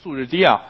素质低啊，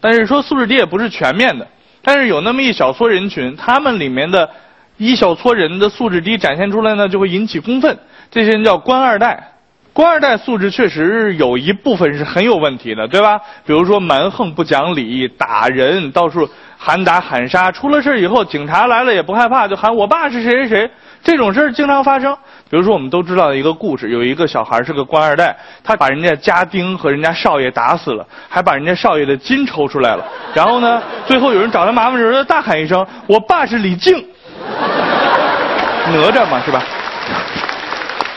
但是说素质低也不是全面的，但是有那么一小撮人群，他们里面的一小撮人的素质低展现出来呢，就会引起公愤。这些人叫官二代，官二代素质确实有一部分是很有问题的，对吧？比如说蛮横不讲理、打人、到处喊打喊杀，出了事以后，警察来了也不害怕，就喊我爸是谁谁谁。这种事儿经常发生。比如说，我们都知道的一个故事，有一个小孩是个官二代，他把人家家丁和人家少爷打死了，还把人家少爷的筋抽出来了。然后呢，最后有人找他麻烦的时候，他大喊一声：“我爸是李靖。”哪吒嘛，是吧？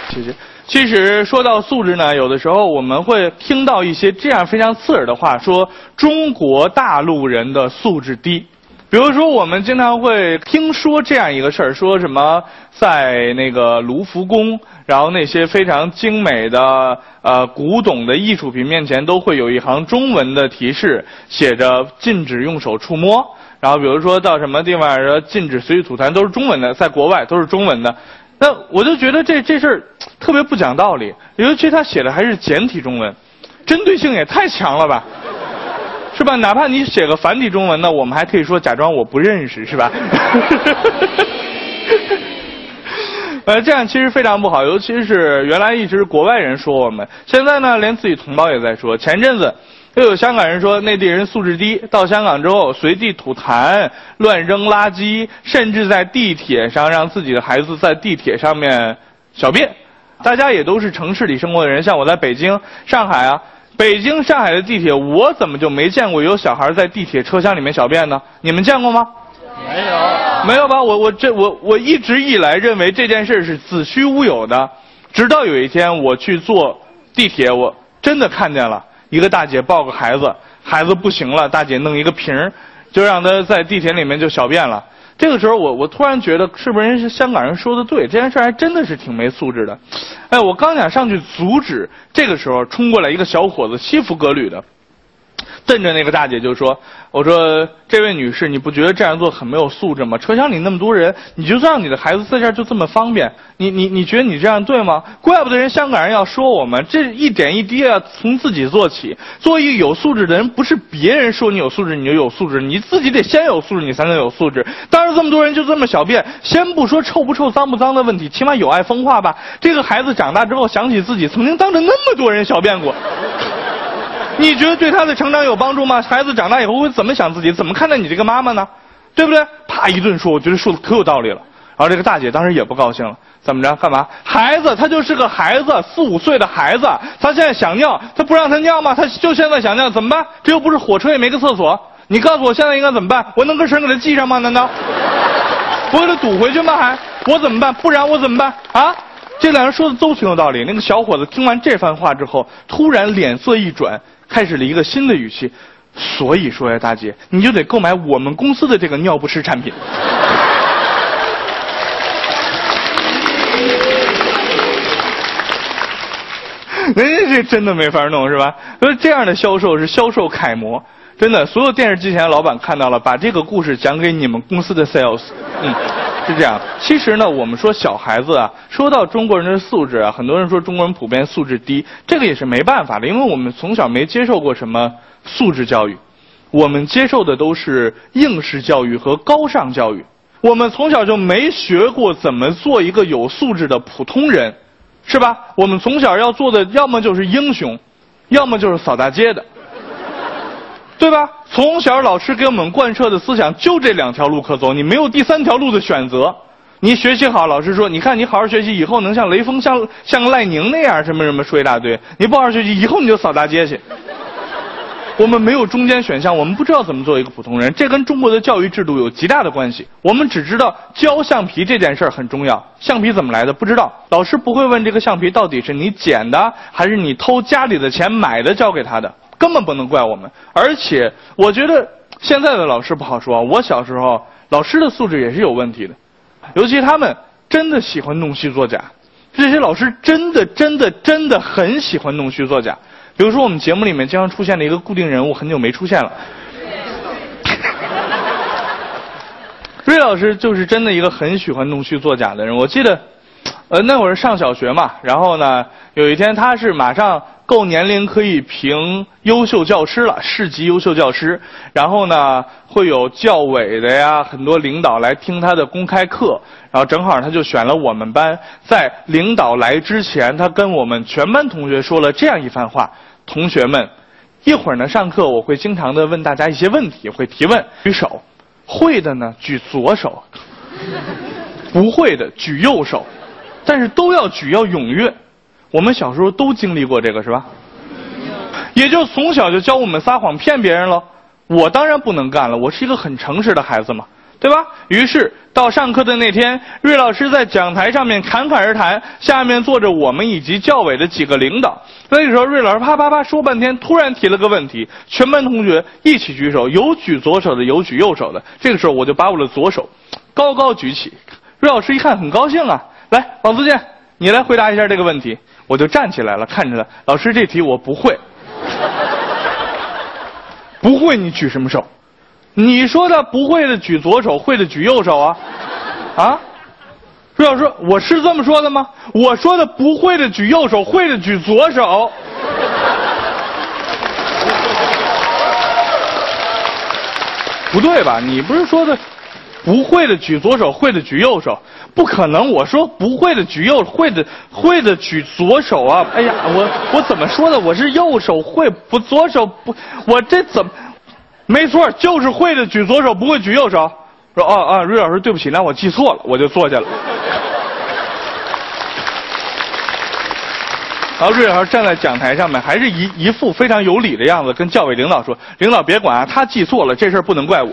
谢谢。其实说到素质呢，有的时候我们会听到一些这样非常刺耳的话，说中国大陆人的素质低。比如说，我们经常会听说这样一个事儿，说什么在那个卢浮宫，然后那些非常精美的呃古董的艺术品面前，都会有一行中文的提示，写着禁止用手触摸。然后比如说到什么地方说禁止随地吐痰，都是中文的，在国外都是中文的。那我就觉得这这事儿特别不讲道理，尤其他写的还是简体中文，针对性也太强了吧。是吧？哪怕你写个繁体中文呢，我们还可以说假装我不认识，是吧？呃，这样其实非常不好，尤其是原来一直国外人说我们，现在呢连自己同胞也在说。前阵子又有香港人说内地人素质低，到香港之后随地吐痰、乱扔垃圾，甚至在地铁上让自己的孩子在地铁上面小便。大家也都是城市里生活的人，像我在北京、上海啊。北京、上海的地铁，我怎么就没见过有小孩在地铁车厢里面小便呢？你们见过吗？没有，没有吧？我我这我我一直以来认为这件事是子虚乌有的，直到有一天我去坐地铁，我真的看见了一个大姐抱个孩子，孩子不行了，大姐弄一个瓶儿，就让他在地铁里面就小便了。这个时候，我我突然觉得，是不是人是香港人说的对？这件事还真的是挺没素质的。哎，我刚想上去阻止，这个时候冲过来一个小伙子，西服革履的。瞪着那个大姐就说：“我说这位女士，你不觉得这样做很没有素质吗？车厢里那么多人，你就让你的孩子在这儿就这么方便，你你你觉得你这样对吗？怪不得人香港人要说我们，这一点一滴要从自己做起。作为一个有素质的人，不是别人说你有素质你就有素质，你自己得先有素质，你才能有素质。当时这么多人就这么小便，先不说臭不臭、脏不脏的问题，起码有爱风化吧。这个孩子长大之后想起自己曾经当着那么多人小便过。”你觉得对他的成长有帮助吗？孩子长大以后会怎么想自己？怎么看待你这个妈妈呢？对不对？啪一顿说，我觉得说的可有道理了。然后这个大姐当时也不高兴了，怎么着？干嘛？孩子他就是个孩子，四五岁的孩子，他现在想尿，他不让他尿吗？他就现在想尿，怎么办？这又不是火车，也没个厕所。你告诉我现在应该怎么办？我能根绳给他系上吗？难道我给他堵回去吗？还我怎么办？不然我怎么办？啊？这两人说的都挺有道理。那个小伙子听完这番话之后，突然脸色一转。开始了一个新的语气，所以说呀，大姐，你就得购买我们公司的这个尿不湿产品。人 家这真的没法弄是吧？所以这样的销售是销售楷模，真的，所有电视机前的老板看到了，把这个故事讲给你们公司的 sales，嗯。是这样，其实呢，我们说小孩子啊，说到中国人的素质啊，很多人说中国人普遍素质低，这个也是没办法的，因为我们从小没接受过什么素质教育，我们接受的都是应试教育和高尚教育，我们从小就没学过怎么做一个有素质的普通人，是吧？我们从小要做的要么就是英雄，要么就是扫大街的。对吧？从小老师给我们贯彻的思想就这两条路可走，你没有第三条路的选择。你学习好，老师说，你看你好好学习，以后能像雷锋、像像赖宁那样什么什么说一大堆。你不好好学习，以后你就扫大街去。我们没有中间选项，我们不知道怎么做一个普通人，这跟中国的教育制度有极大的关系。我们只知道教橡皮这件事儿很重要，橡皮怎么来的不知道，老师不会问这个橡皮到底是你捡的还是你偷家里的钱买的教给他的。根本不能怪我们，而且我觉得现在的老师不好说。我小时候老师的素质也是有问题的，尤其他们真的喜欢弄虚作假。这些老师真的真的真的很喜欢弄虚作假。比如说我们节目里面经常出现的一个固定人物，很久没出现了。瑞老师就是真的一个很喜欢弄虚作假的人。我记得，呃，那会儿上小学嘛，然后呢，有一天他是马上。够年龄可以评优秀教师了，市级优秀教师。然后呢，会有教委的呀，很多领导来听他的公开课。然后正好他就选了我们班。在领导来之前，他跟我们全班同学说了这样一番话：同学们，一会儿呢上课我会经常的问大家一些问题，会提问，举手，会的呢举左手，不会的举右手，但是都要举，要踊跃。我们小时候都经历过这个是吧？也就从小就教我们撒谎骗别人了。我当然不能干了，我是一个很诚实的孩子嘛，对吧？于是到上课的那天，瑞老师在讲台上面侃侃而谈，下面坐着我们以及教委的几个领导。那个时候，瑞老师啪啪啪说半天，突然提了个问题，全班同学一起举手，有举左手的，有举右手的。这个时候，我就把我的左手高高举起。瑞老师一看，很高兴啊，来，王自健，你来回答一下这个问题。我就站起来了，看着他，老师这题我不会，不会你举什么手？你说的不会的举左手，会的举右手啊？啊？朱老师，我是这么说的吗？我说的不会的举右手，会的举左手。不对吧？你不是说的不会的举左手，会的举右手？不可能！我说不会的举右，会的会的举左手啊！哎呀，我我怎么说的？我是右手会不左手不？我这怎么？没错，就是会的举左手，不会举右手。说哦哦，瑞老师，对不起，那我记错了，我就坐下了。然后瑞老师站在讲台上面，还是一一副非常有理的样子，跟教委领导说：“领导别管啊，他记错了，这事儿不能怪我。”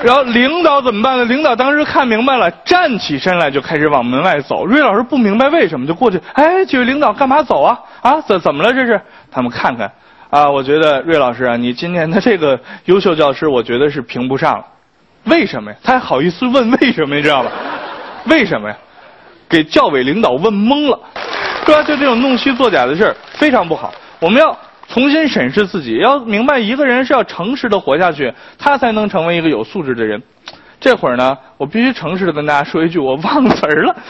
然后领导怎么办呢？领导当时看明白了，站起身来就开始往门外走。瑞老师不明白为什么，就过去，哎，几位领导干嘛走啊？啊，怎怎么了？这是他们看看，啊，我觉得瑞老师啊，你今年的这个优秀教师，我觉得是评不上了。为什么呀？他还好意思问为什么？你知道吧？为什么呀？给教委领导问懵了，是吧？就这种弄虚作假的事儿非常不好，我们要。重新审视自己，要明白一个人是要诚实的活下去，他才能成为一个有素质的人。这会儿呢，我必须诚实的跟大家说一句，我忘词儿了。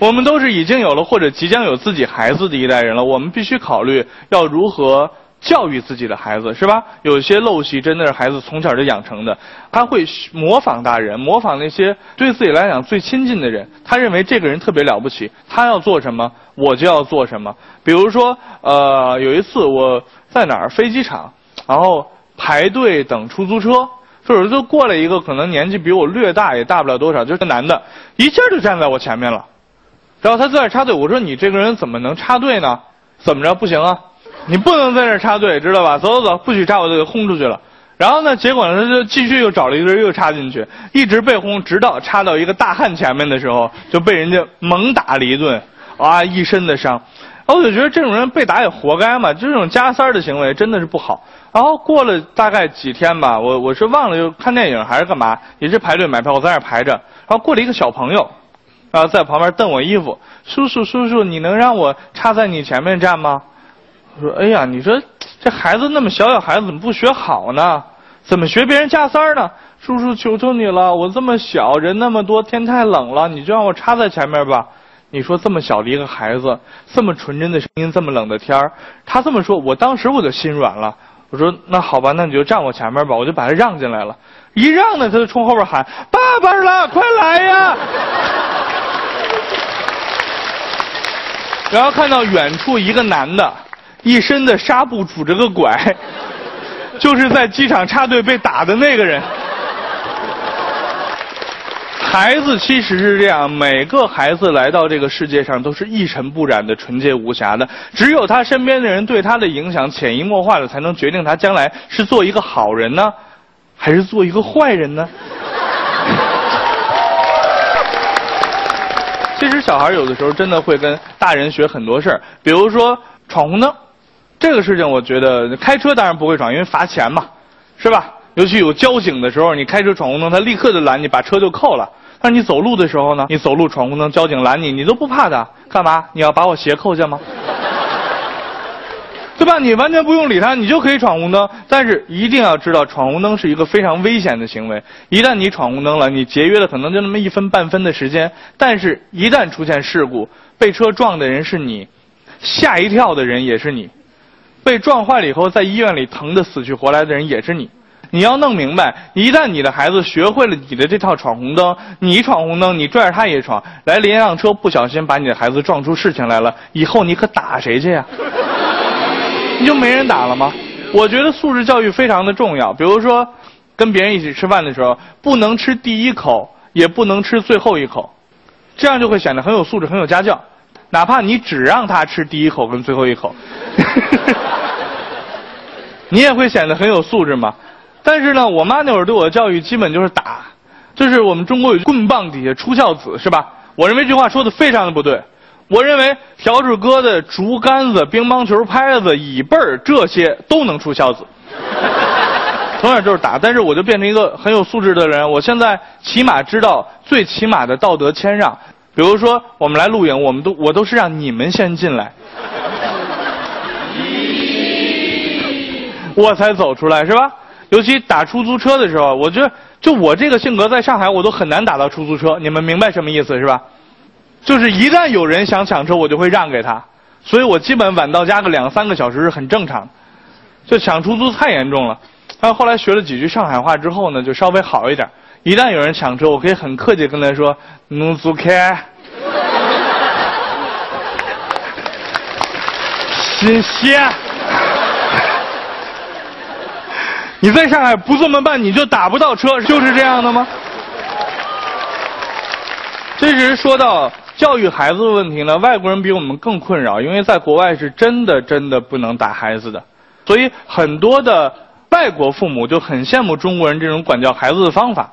我们都是已经有了或者即将有自己孩子的一代人了，我们必须考虑要如何。教育自己的孩子是吧？有些陋习真的是孩子从小就养成的，他会模仿大人，模仿那些对自己来讲最亲近的人。他认为这个人特别了不起，他要做什么，我就要做什么。比如说，呃，有一次我在哪儿飞机场，然后排队等出租车，就是就过来一个可能年纪比我略大，也大不了多少，就是个男的，一下就站在我前面了。然后他在那插队，我说你这个人怎么能插队呢？怎么着不行啊？你不能在这插队，知道吧？走走走，不许插，我就给轰出去了。然后呢，结果呢，他就继续又找了一个人又插进去，一直被轰，直到插到一个大汉前面的时候，就被人家猛打了一顿，啊，一身的伤。我就觉得这种人被打也活该嘛，就这种加塞儿的行为真的是不好。然后过了大概几天吧，我我是忘了就看电影还是干嘛，也是排队买票，我在那排着。然后过了一个小朋友，然后在旁边瞪我衣服，叔叔叔叔，你能让我插在你前面站吗？说哎呀，你说这孩子那么小，小孩子怎么不学好呢？怎么学别人加塞儿呢？叔叔，求求你了，我这么小，人那么多，天太冷了，你就让我插在前面吧。你说这么小的一个孩子，这么纯真的声音，这么冷的天儿，他这么说，我当时我就心软了。我说那好吧，那你就站我前面吧，我就把他让进来了。一让呢，他就冲后边喊：“爸爸了，快来呀！” 然后看到远处一个男的。一身的纱布拄着个拐，就是在机场插队被打的那个人。孩子其实是这样，每个孩子来到这个世界上都是一尘不染的、纯洁无瑕的。只有他身边的人对他的影响潜移默化的，才能决定他将来是做一个好人呢，还是做一个坏人呢？其实小孩有的时候真的会跟大人学很多事儿，比如说闯红灯。这个事情，我觉得开车当然不会闯，因为罚钱嘛，是吧？尤其有交警的时候，你开车闯红灯，他立刻就拦你，把车就扣了。但是你走路的时候呢？你走路闯红灯，交警拦你，你都不怕的，干嘛？你要把我鞋扣下吗？对吧？你完全不用理他，你就可以闯红灯。但是一定要知道，闯红灯是一个非常危险的行为。一旦你闯红灯了，你节约了可能就那么一分半分的时间。但是，一旦出现事故，被车撞的人是你，吓一跳的人也是你，被撞坏了以后在医院里疼得死去活来的人也是你。你要弄明白，一旦你的孩子学会了你的这套闯红灯，你闯红灯，你拽着他也闯，来了一辆车不小心把你的孩子撞出事情来了，以后你可打谁去呀？你就没人打了吗？我觉得素质教育非常的重要。比如说，跟别人一起吃饭的时候，不能吃第一口，也不能吃最后一口，这样就会显得很有素质、很有家教。哪怕你只让他吃第一口跟最后一口，你也会显得很有素质嘛。但是呢，我妈那会儿对我的教育基本就是打，就是我们中国有棍棒底下出孝子，是吧？我认为这句话说的非常的不对。我认为笤帚疙瘩、竹竿子、乒乓球拍子、椅背儿这些都能出孝子，从小就是打。但是我就变成一个很有素质的人。我现在起码知道最起码的道德谦让。比如说，我们来录影，我们都我都是让你们先进来，我才走出来，是吧？尤其打出租车的时候，我觉得就我这个性格，在上海我都很难打到出租车。你们明白什么意思是吧？就是一旦有人想抢车，我就会让给他，所以我基本晚到家个两三个小时是很正常。就抢出租太严重了，但后来学了几句上海话之后呢，就稍微好一点。一旦有人抢车，我可以很客气跟他说：“能租开。”新鲜。你在上海不这么办，你就打不到车，就是这样的吗？其实说到教育孩子的问题呢，外国人比我们更困扰，因为在国外是真的真的不能打孩子的，所以很多的外国父母就很羡慕中国人这种管教孩子的方法。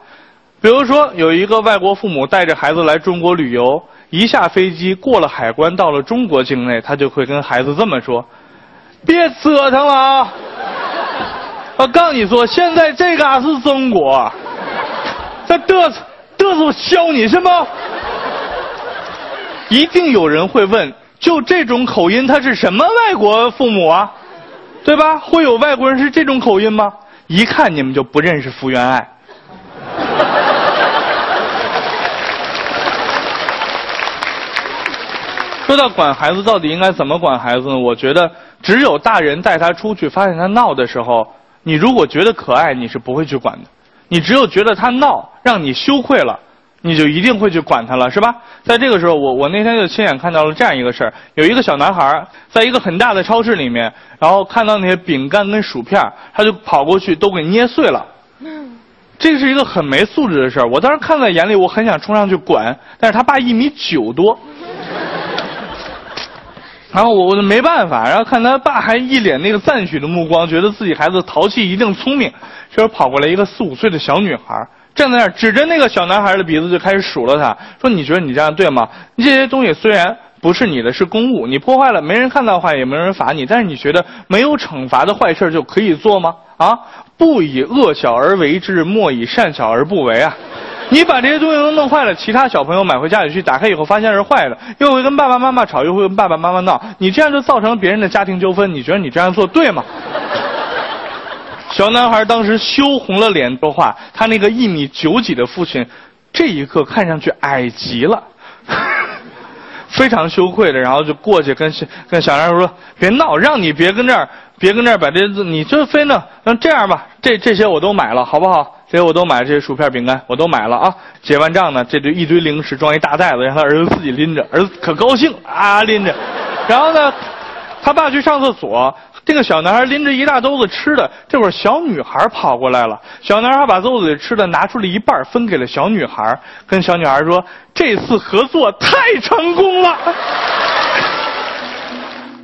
比如说，有一个外国父母带着孩子来中国旅游，一下飞机过了海关，到了中国境内，他就会跟孩子这么说：“别折腾了啊！” 我告诉你说，现在这嘎是中国，这嘚瑟嘚瑟我削你是吗？一定有人会问，就这种口音，他是什么外国父母啊？对吧？会有外国人是这种口音吗？一看你们就不认识福原爱。说到管孩子，到底应该怎么管孩子呢？我觉得，只有大人带他出去，发现他闹的时候。你如果觉得可爱，你是不会去管的。你只有觉得他闹，让你羞愧了，你就一定会去管他了，是吧？在这个时候，我我那天就亲眼看到了这样一个事儿：有一个小男孩在一个很大的超市里面，然后看到那些饼干跟薯片，他就跑过去都给捏碎了。这是一个很没素质的事儿。我当时看在眼里，我很想冲上去管，但是他爸一米九多。然后我我就没办法，然后看他爸还一脸那个赞许的目光，觉得自己孩子淘气一定聪明。这时跑过来一个四五岁的小女孩，站在那儿指着那个小男孩的鼻子就开始数落他，说：“你觉得你这样对吗？这些东西虽然不是你的，是公物，你破坏了，没人看到的话也没人罚你。但是你觉得没有惩罚的坏事就可以做吗？啊，不以恶小而为之，莫以善小而不为啊。”你把这些东西都弄坏了，其他小朋友买回家里去，打开以后发现是坏的，又会跟爸爸妈妈吵，又会跟爸爸妈妈闹，你这样就造成了别人的家庭纠纷。你觉得你这样做对吗？小男孩当时羞红了脸说话，他那个一米九几的父亲，这一刻看上去矮极了，非常羞愧的，然后就过去跟跟小男孩说：“别闹，让你别跟这儿，别跟这儿把这字你就非弄那这样吧，这这些我都买了，好不好？”这些我都买，这些薯片、饼干我都买了啊！结完账呢，这堆一堆零食装一大袋子，让他儿子自己拎着，儿子可高兴啊，拎着。然后呢，他爸去上厕所，这个小男孩拎着一大兜子吃的。这会儿小女孩跑过来了，小男孩把兜子里吃的拿出了一半，分给了小女孩，跟小女孩说：“这次合作太成功了。”